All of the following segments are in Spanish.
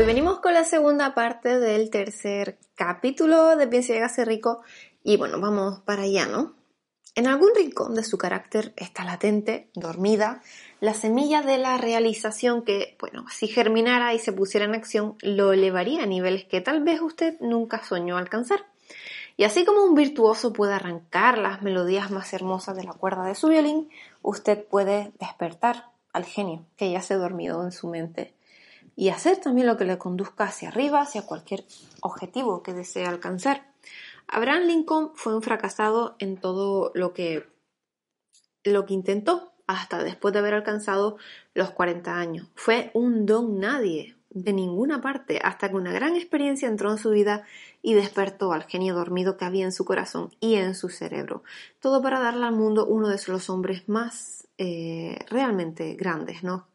Hoy venimos con la segunda parte del tercer capítulo de Piensa y Hágase Rico y bueno, vamos para allá, ¿no? En algún rincón de su carácter está latente, dormida, la semilla de la realización que, bueno, si germinara y se pusiera en acción, lo elevaría a niveles que tal vez usted nunca soñó alcanzar. Y así como un virtuoso puede arrancar las melodías más hermosas de la cuerda de su violín, usted puede despertar al genio que ya se ha dormido en su mente y hacer también lo que le conduzca hacia arriba, hacia cualquier objetivo que desee alcanzar. Abraham Lincoln fue un fracasado en todo lo que, lo que intentó hasta después de haber alcanzado los 40 años. Fue un don nadie, de ninguna parte, hasta que una gran experiencia entró en su vida y despertó al genio dormido que había en su corazón y en su cerebro. Todo para darle al mundo uno de los hombres más eh, realmente grandes, ¿no?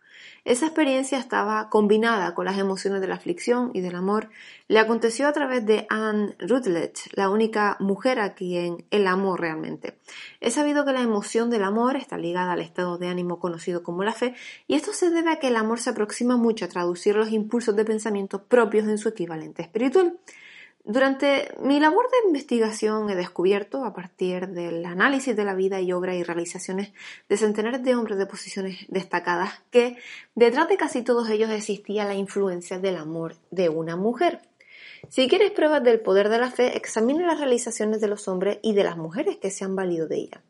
Esa experiencia estaba combinada con las emociones de la aflicción y del amor. Le aconteció a través de Anne Rutledge, la única mujer a quien él amó realmente. He sabido que la emoción del amor está ligada al estado de ánimo conocido como la fe, y esto se debe a que el amor se aproxima mucho a traducir los impulsos de pensamiento propios en su equivalente espiritual. Durante mi labor de investigación he descubierto, a partir del análisis de la vida y obra y realizaciones de centenares de hombres de posiciones destacadas, que detrás de casi todos ellos existía la influencia del amor de una mujer. Si quieres pruebas del poder de la fe, examine las realizaciones de los hombres y de las mujeres que se han valido de ella.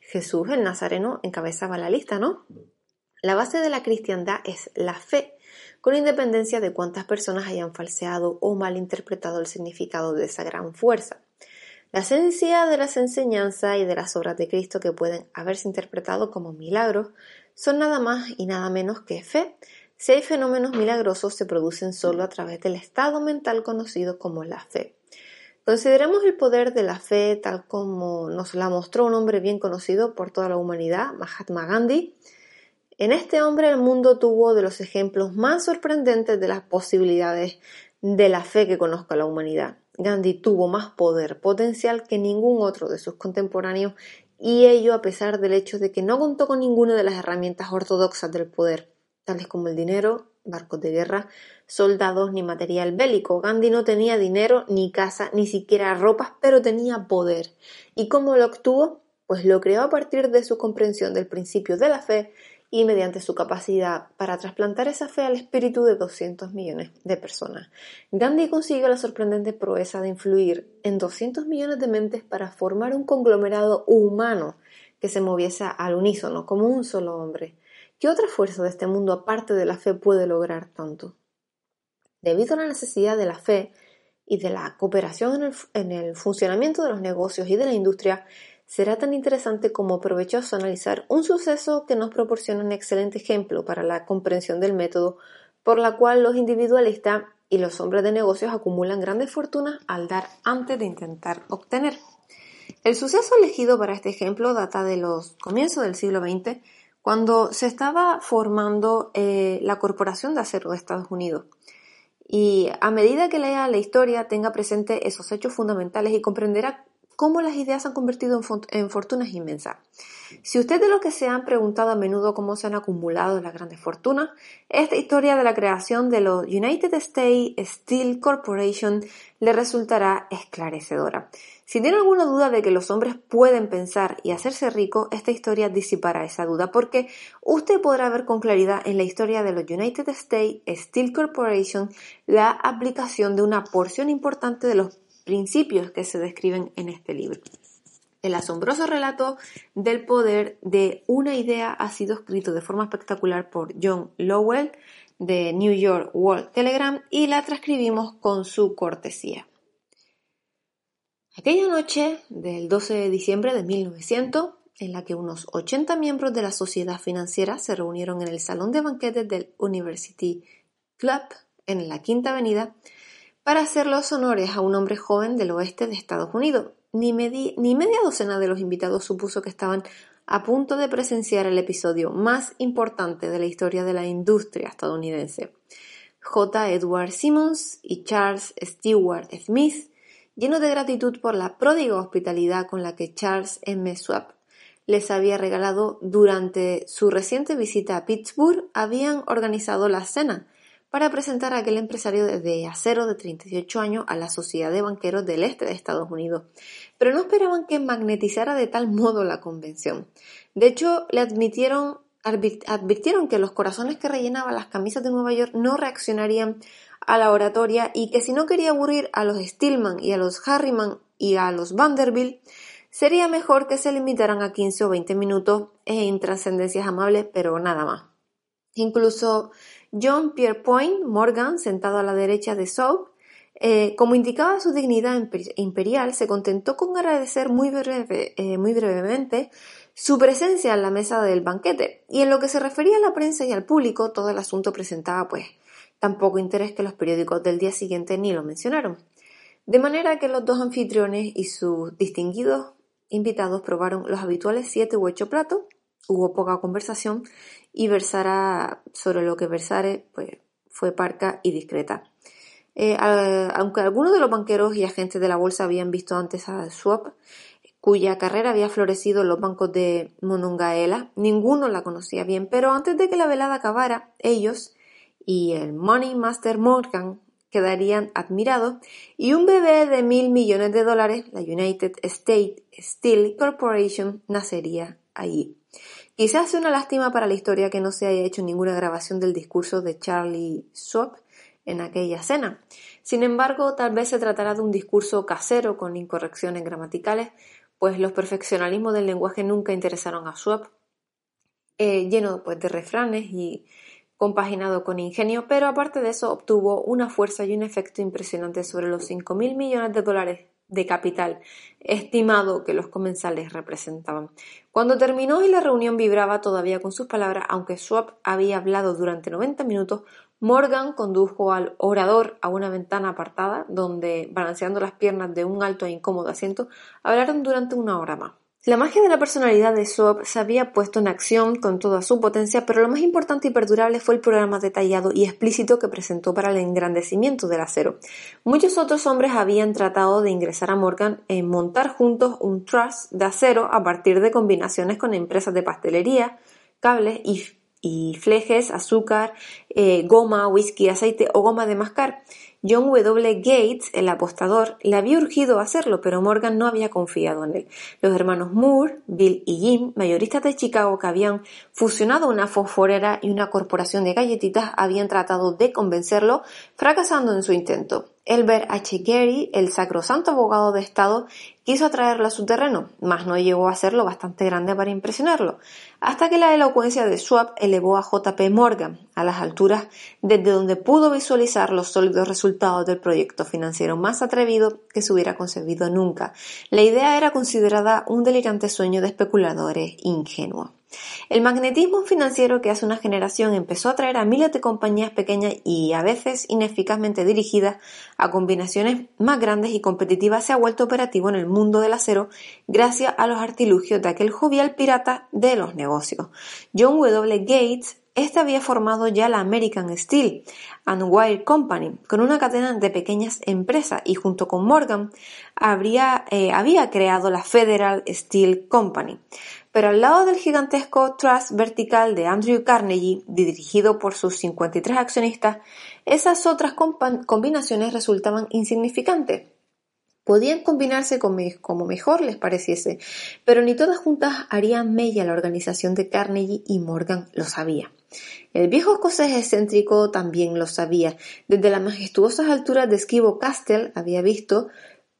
Jesús, el Nazareno, encabezaba la lista, ¿no? La base de la cristiandad es la fe, con independencia de cuántas personas hayan falseado o malinterpretado el significado de esa gran fuerza. La esencia de las enseñanzas y de las obras de Cristo que pueden haberse interpretado como milagros son nada más y nada menos que fe. Si hay fenómenos milagrosos se producen solo a través del estado mental conocido como la fe. Consideremos el poder de la fe tal como nos la mostró un hombre bien conocido por toda la humanidad, Mahatma Gandhi, en este hombre el mundo tuvo de los ejemplos más sorprendentes de las posibilidades de la fe que conozca la humanidad. Gandhi tuvo más poder potencial que ningún otro de sus contemporáneos y ello a pesar del hecho de que no contó con ninguna de las herramientas ortodoxas del poder, tales como el dinero, barcos de guerra, soldados ni material bélico. Gandhi no tenía dinero, ni casa, ni siquiera ropas, pero tenía poder. ¿Y cómo lo obtuvo? Pues lo creó a partir de su comprensión del principio de la fe y mediante su capacidad para trasplantar esa fe al espíritu de 200 millones de personas. Gandhi consiguió la sorprendente proeza de influir en 200 millones de mentes para formar un conglomerado humano que se moviese al unísono como un solo hombre. ¿Qué otra fuerza de este mundo aparte de la fe puede lograr tanto? Debido a la necesidad de la fe y de la cooperación en el, en el funcionamiento de los negocios y de la industria, será tan interesante como provechoso analizar un suceso que nos proporciona un excelente ejemplo para la comprensión del método por la cual los individualistas y los hombres de negocios acumulan grandes fortunas al dar antes de intentar obtener. El suceso elegido para este ejemplo data de los comienzos del siglo XX, cuando se estaba formando eh, la Corporación de Acero de Estados Unidos. Y a medida que lea la historia, tenga presente esos hechos fundamentales y comprenderá cómo las ideas se han convertido en, fortunas inmensas. Si usted de lo que se han preguntado a menudo cómo se han acumulado las grandes fortunas, esta historia de la creación de los United States Steel Corporation le resultará esclarecedora. Si tiene alguna duda de que los hombres pueden pensar y hacerse ricos, esta historia disipará esa duda porque usted podrá ver con claridad en la historia de los United States Steel Corporation la aplicación de una porción importante de los principios que se describen en este libro. El asombroso relato del poder de una idea ha sido escrito de forma espectacular por John Lowell de New York World Telegram y la transcribimos con su cortesía. Aquella noche del 12 de diciembre de 1900, en la que unos 80 miembros de la sociedad financiera se reunieron en el salón de banquetes del University Club en la Quinta Avenida para hacer los honores a un hombre joven del oeste de Estados Unidos. Ni, media docena de los invitados supuso que estaban a punto de presenciar el episodio más importante de la historia de la industria estadounidense. J. Edward Simmons y Charles Stewart Smith, llenos de gratitud por la pródiga hospitalidad con la que Charles M. Swap les había regalado durante su reciente visita a Pittsburgh, habían organizado la cena para presentar a aquel empresario de acero de 38 años a la Sociedad de Banqueros del Este de Estados Unidos, pero no esperaban que magnetizara de tal modo la convención. De hecho, le admitieron, advirtieron que los corazones que rellenaban las camisas de Nueva York no reaccionarían a la oratoria y que si no quería aburrir a los Stillman y a los Harriman y a los Vanderbilt, sería mejor que se limitaran a 15 o 20 minutos en trascendencias amables, pero nada más. Incluso John Pierpoint Morgan, sentado a la derecha de Soap, eh, como indicaba su dignidad imperial, se contentó con agradecer eh, muy brevemente su presencia en la mesa del banquete, y en lo que se refería a la prensa y al público, todo el asunto presentaba, pues, tan poco interés que los periódicos del día siguiente ni lo mencionaron. De manera que los dos anfitriones y sus distinguidos invitados probaron los habituales siete u ocho platos, hubo poca conversación y versara sobre lo que versare pues, fue parca y discreta. Eh, aunque algunos de los banqueros y agentes de la bolsa habían visto antes a Swap, cuya carrera había florecido en los bancos de Monongaela, ninguno la conocía bien, pero antes de que la velada acabara, ellos y el Money Master Morgan quedarían admirados y un bebé de mil millones de dólares, la United States Steel Corporation, nacería allí. Quizás sea una lástima para la historia que no se haya hecho ninguna grabación del discurso de Charlie Swap en aquella cena. Sin embargo, tal vez se tratará de un discurso casero con incorrecciones gramaticales, pues los perfeccionalismos del lenguaje nunca interesaron a Swap, eh, lleno pues, de refranes y compaginado con ingenio, pero aparte de eso obtuvo una fuerza y un efecto impresionante sobre los 5.000 millones de dólares de capital estimado que los comensales representaban. Cuando terminó y la reunión vibraba todavía con sus palabras, aunque Swap había hablado durante 90 minutos, Morgan condujo al orador a una ventana apartada donde, balanceando las piernas de un alto e incómodo asiento, hablaron durante una hora más. La magia de la personalidad de Swap se había puesto en acción con toda su potencia, pero lo más importante y perdurable fue el programa detallado y explícito que presentó para el engrandecimiento del acero. Muchos otros hombres habían tratado de ingresar a Morgan en montar juntos un trust de acero a partir de combinaciones con empresas de pastelería, cables y, flejes, azúcar, eh, goma, whisky, aceite o goma de mascar. John W. Gates, el apostador, le había urgido hacerlo, pero Morgan no había confiado en él. Los hermanos Moore, Bill y Jim, mayoristas de Chicago que habían fusionado una fosforera y una corporación de galletitas, habían tratado de convencerlo, fracasando en su intento. Elbert H. Gary, el sacrosanto abogado de Estado, quiso atraerlo a su terreno, mas no llegó a ser lo bastante grande para impresionarlo, hasta que la elocuencia de Swap elevó a J.P. Morgan a las alturas desde donde pudo visualizar los sólidos resultados del proyecto financiero más atrevido que se hubiera concebido nunca. La idea era considerada un delirante sueño de especuladores ingenuos. El magnetismo financiero que hace una generación empezó a atraer a miles de compañías pequeñas y a veces ineficazmente dirigidas a combinaciones más grandes y competitivas se ha vuelto operativo en el mundo del acero gracias a los artilugios de aquel jovial pirata de los negocios. John W. Gates este había formado ya la American Steel and Wire Company, con una cadena de pequeñas empresas, y junto con Morgan eh, había creado la Federal Steel Company. Pero al lado del gigantesco trust vertical de Andrew Carnegie, dirigido por sus 53 accionistas, esas otras combinaciones resultaban insignificantes. Podían combinarse como mejor les pareciese, pero ni todas juntas harían mella la organización de Carnegie y Morgan lo sabía. El viejo escocés excéntrico también lo sabía. Desde las majestuosas alturas de Esquivo Castle había visto,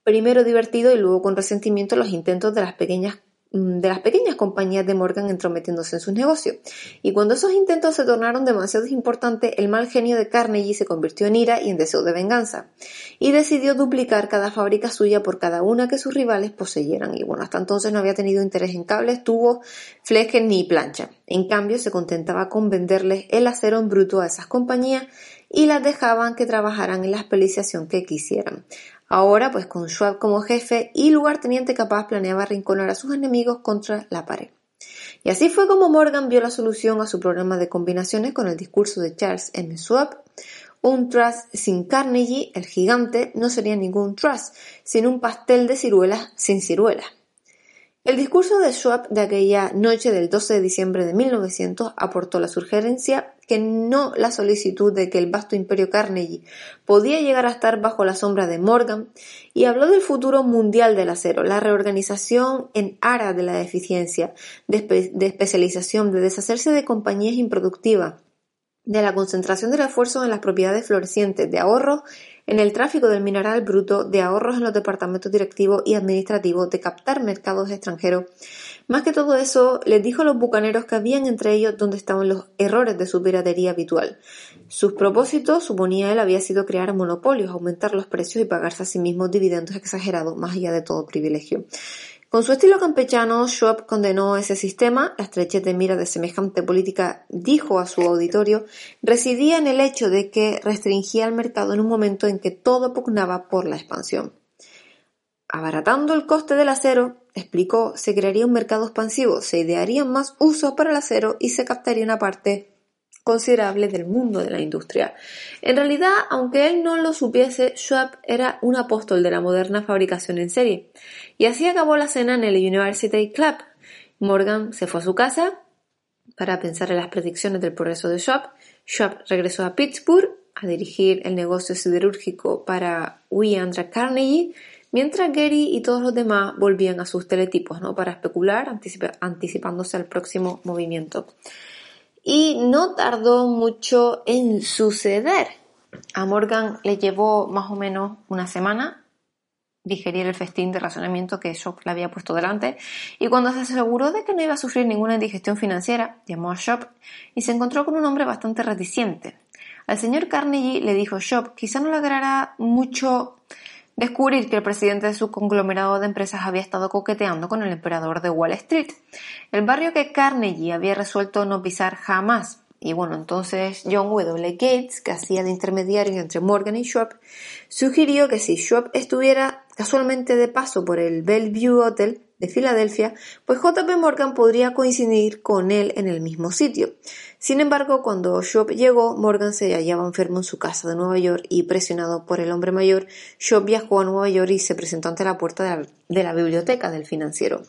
primero divertido y luego con resentimiento, los intentos de las pequeñas de las pequeñas compañías de Morgan entrometiéndose en sus negocios. Y cuando esos intentos se tornaron demasiado importantes, el mal genio de Carnegie se convirtió en ira y en deseo de venganza. Y decidió duplicar cada fábrica suya por cada una que sus rivales poseyeran. Y bueno, hasta entonces no había tenido interés en cables, tubos, flejes ni plancha. En cambio, se contentaba con venderles el acero en bruto a esas compañías y las dejaban que trabajaran en la especialización que quisieran. Ahora, pues con Schwab como jefe y lugarteniente capaz, planeaba arrinconar a sus enemigos contra la pared. Y así fue como Morgan vio la solución a su problema de combinaciones con el discurso de Charles M. Schwab. Un trust sin Carnegie, el gigante, no sería ningún trust, sino un pastel de ciruelas sin ciruelas. El discurso de Schwab de aquella noche del 12 de diciembre de 1900 aportó la sugerencia que no la solicitud de que el vasto imperio Carnegie podía llegar a estar bajo la sombra de Morgan y habló del futuro mundial del acero, la reorganización en aras de la eficiencia, de, de especialización, de deshacerse de compañías improductivas, de la concentración del esfuerzo en las propiedades florecientes, de ahorros en el tráfico del mineral bruto, de ahorros en los departamentos directivos y administrativos, de captar mercados extranjeros. Más que todo eso, les dijo a los bucaneros que habían entre ellos donde estaban los errores de su piratería habitual. Sus propósitos, suponía él, había sido crear monopolios, aumentar los precios y pagarse a sí mismos dividendos exagerados, más allá de todo privilegio. Con su estilo campechano, Schwab condenó ese sistema. La estrechez de mira de semejante política, dijo a su auditorio, residía en el hecho de que restringía el mercado en un momento en que todo pugnaba por la expansión. Abaratando el coste del acero, explicó, se crearía un mercado expansivo, se idearían más usos para el acero y se captaría una parte considerable del mundo de la industria. En realidad, aunque él no lo supiese, Schwab era un apóstol de la moderna fabricación en serie. Y así acabó la cena en el University Club. Morgan se fue a su casa para pensar en las predicciones del progreso de Schwab. Schwab regresó a Pittsburgh a dirigir el negocio siderúrgico para William Carnegie, mientras Gary y todos los demás volvían a sus teletipos, ¿no? Para especular, anticipándose al próximo movimiento y no tardó mucho en suceder. A Morgan le llevó más o menos una semana digerir el festín de razonamiento que Shop le había puesto delante y cuando se aseguró de que no iba a sufrir ninguna indigestión financiera, llamó a Shop y se encontró con un hombre bastante reticente. Al señor Carnegie le dijo Shop, quizá no logrará mucho descubrir que el presidente de su conglomerado de empresas había estado coqueteando con el emperador de Wall Street, el barrio que Carnegie había resuelto no pisar jamás. Y bueno, entonces John W. Gates, que hacía de intermediario entre Morgan y Schwab, sugirió que si Schwab estuviera casualmente de paso por el Bellevue Hotel de Filadelfia, pues JP Morgan podría coincidir con él en el mismo sitio. Sin embargo, cuando Schwab llegó, Morgan se hallaba enfermo en su casa de Nueva York y presionado por el hombre mayor, Schwab viajó a Nueva York y se presentó ante la puerta de la, biblioteca del financiero.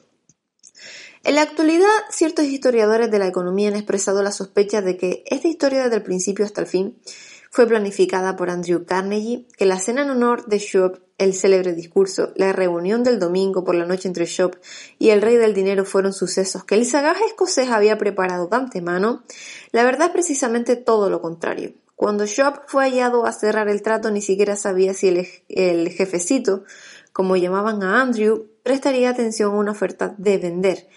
En la actualidad, ciertos historiadores de la economía han expresado la sospecha de que esta historia desde el principio hasta el fin fue planificada por Andrew Carnegie, que la cena en honor de Schwab, el célebre discurso, la reunión del domingo por la noche entre Schwab y el rey del dinero fueron sucesos que el sagaje escocés había preparado de antemano, la verdad es precisamente todo lo contrario. Cuando Schwab fue hallado a cerrar el trato ni siquiera sabía si el jefecito, como llamaban a Andrew, prestaría atención a una oferta de vender,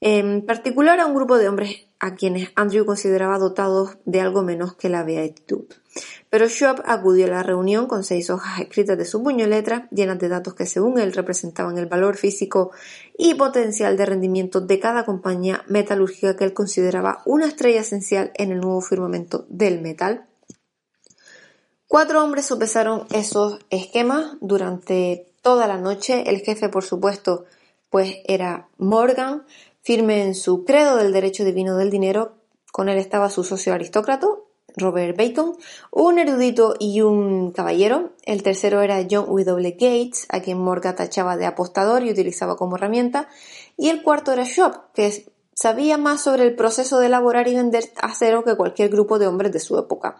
en particular a un grupo de hombres a quienes Andrew consideraba dotados de algo menos que la beatitud. Pero Schwab acudió a la reunión con seis hojas escritas de su puño letra, llenas de datos que según él representaban el valor físico y potencial de rendimiento de cada compañía metalúrgica que él consideraba una estrella esencial en el nuevo firmamento del metal. Cuatro hombres sopesaron esos esquemas durante toda la noche. El jefe, por supuesto, pues era Morgan, firme en su credo del derecho divino del dinero. Con él estaba su socio aristócrata, Robert Bacon, un erudito y un caballero. El tercero era John W. Gates, a quien Morgan tachaba de apostador y utilizaba como herramienta. Y el cuarto era Schwab, que sabía más sobre el proceso de elaborar y vender acero que cualquier grupo de hombres de su época.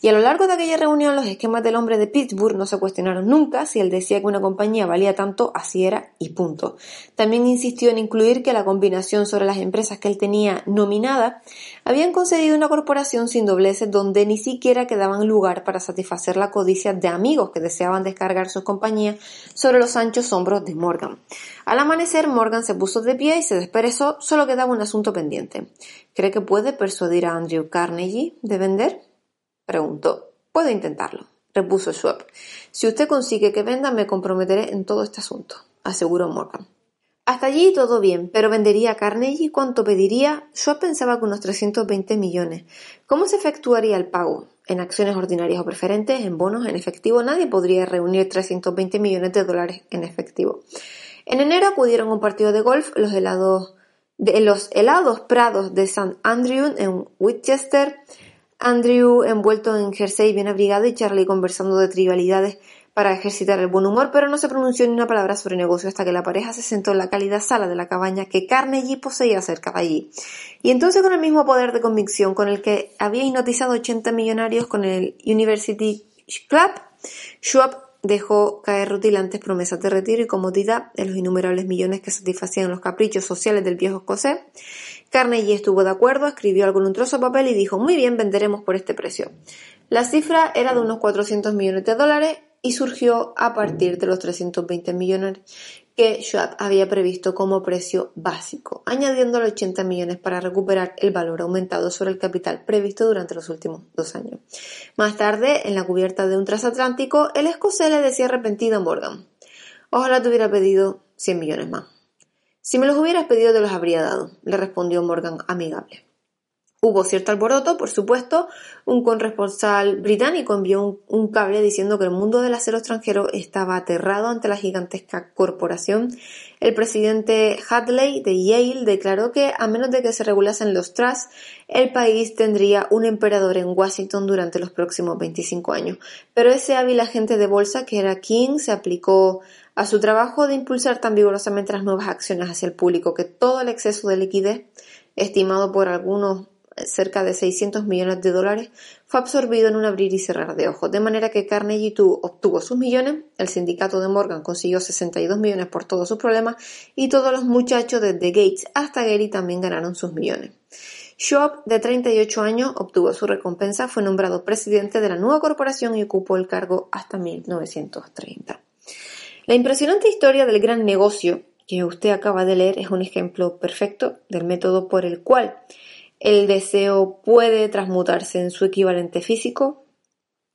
Y a lo largo de aquella reunión los esquemas del hombre de Pittsburgh no se cuestionaron nunca si él decía que una compañía valía tanto, así era y punto. También insistió en incluir que la combinación sobre las empresas que él tenía nominada habían concedido una corporación sin dobleces donde ni siquiera quedaban lugar para satisfacer la codicia de amigos que deseaban descargar sus compañías sobre los anchos hombros de Morgan. Al amanecer Morgan se puso de pie y se desperezó, solo quedaba un asunto pendiente. ¿Cree que puede persuadir a Andrew Carnegie de vender? Preguntó. Puedo intentarlo, repuso Schwab. Si usted consigue que venda, me comprometeré en todo este asunto, aseguró Morgan. Hasta allí todo bien, pero vendería Carnegie cuánto pediría. Schwab pensaba que unos 320 millones. ¿Cómo se efectuaría el pago? ¿En acciones ordinarias o preferentes? ¿En bonos? ¿En efectivo? Nadie podría reunir 320 millones de dólares en efectivo. En enero acudieron a un partido de golf los helados de los helados prados de St. Andrew en Winchester, Andrew envuelto en jersey bien abrigado y Charlie conversando de trivialidades para ejercitar el buen humor, pero no se pronunció ni una palabra sobre negocio hasta que la pareja se sentó en la cálida sala de la cabaña que Carnegie poseía cerca de allí. Y entonces con el mismo poder de convicción con el que había hipnotizado 80 millonarios con el University Club, Schwab dejó caer rutilantes promesas de retiro y comodidad en los innumerables millones que satisfacían los caprichos sociales del viejo escocés. Carnegie estuvo de acuerdo, escribió algo en un trozo de papel y dijo, muy bien, venderemos por este precio. La cifra era de unos 400 millones de dólares y surgió a partir de los 320 millones que Schwab había previsto como precio básico, añadiendo los 80 millones para recuperar el valor aumentado sobre el capital previsto durante los últimos dos años. Más tarde, en la cubierta de un transatlántico, el escocés le decía arrepentido a Morgan, ojalá te hubiera pedido 100 millones más. Si me los hubieras pedido te los habría dado, le respondió Morgan amigable. Hubo cierto alboroto, por supuesto. Un corresponsal británico envió un, cable diciendo que el mundo del acero extranjero estaba aterrado ante la gigantesca corporación. El presidente Hadley de Yale declaró que, a menos de que se regulasen los trusts, el país tendría un emperador en Washington durante los próximos 25 años. Pero ese hábil agente de bolsa, que era King, se aplicó a su trabajo de impulsar tan vigorosamente las nuevas acciones hacia el público que todo el exceso de liquidez, estimado por algunos cerca de 600 millones de dólares, fue absorbido en un abrir y cerrar de ojos, de manera que Carnegie obtuvo sus millones, el sindicato de Morgan consiguió 62 millones por todos sus problemas y todos los muchachos desde Gates hasta Gary también ganaron sus millones. Schwab, de 38 años, obtuvo su recompensa, fue nombrado presidente de la nueva corporación y ocupó el cargo hasta 1930. La impresionante historia del gran negocio que usted acaba de leer es un ejemplo perfecto del método por el cual el deseo puede transmutarse en su equivalente físico.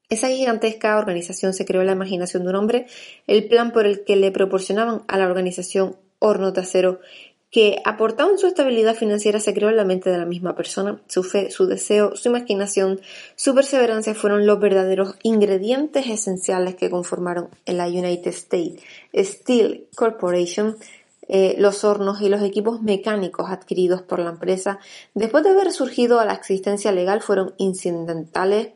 Esa gigantesca organización se creó en la imaginación de un hombre, el plan por el que le proporcionaban a la organización horno de acero que aportaban su estabilidad financiera se creó en la mente de la misma persona. Su fe, su deseo, su imaginación, su perseverancia fueron los verdaderos ingredientes esenciales que conformaron la United States Steel Corporation, eh, los hornos y los equipos mecánicos adquiridos por la empresa después de haber surgido a la existencia legal fueron incidentales,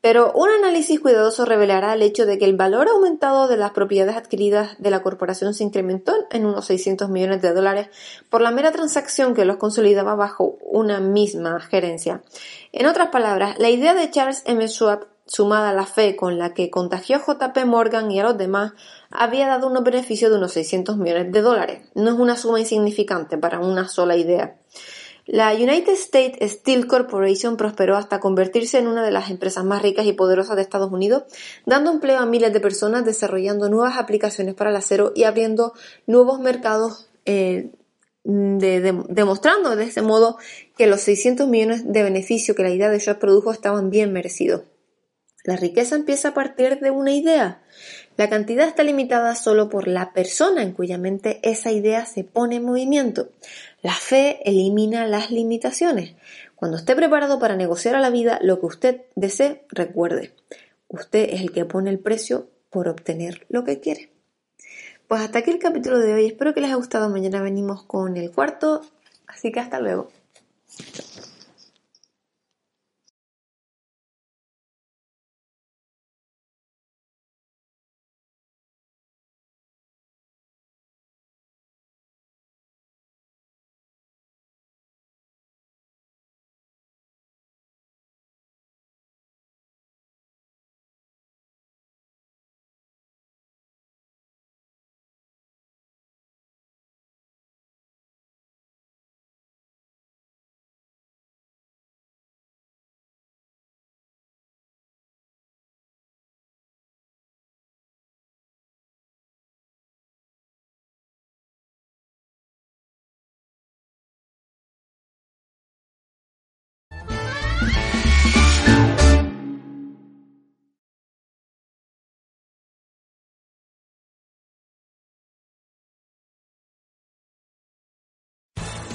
pero un análisis cuidadoso revelará el hecho de que el valor aumentado de las propiedades adquiridas de la corporación se incrementó en unos 600 millones de dólares por la mera transacción que los consolidaba bajo una misma gerencia. En otras palabras, la idea de Charles M. Schwab sumada a la fe con la que contagió a JP Morgan y a los demás, había dado unos beneficios de unos 600 millones de dólares. No es una suma insignificante para una sola idea. La United States Steel Corporation prosperó hasta convertirse en una de las empresas más ricas y poderosas de Estados Unidos, dando empleo a miles de personas, desarrollando nuevas aplicaciones para el acero y abriendo nuevos mercados, eh, demostrando de ese modo que los 600 millones de beneficio que la idea de Shaw produjo estaban bien merecidos. La riqueza empieza a partir de una idea. La cantidad está limitada solo por la persona en cuya mente esa idea se pone en movimiento. La fe elimina las limitaciones. Cuando esté preparado para negociar a la vida lo que usted desee, recuerde, usted es el que pone el precio por obtener lo que quiere. Pues hasta aquí el capítulo de hoy. Espero que les haya gustado. Mañana venimos con el cuarto. Así que hasta luego.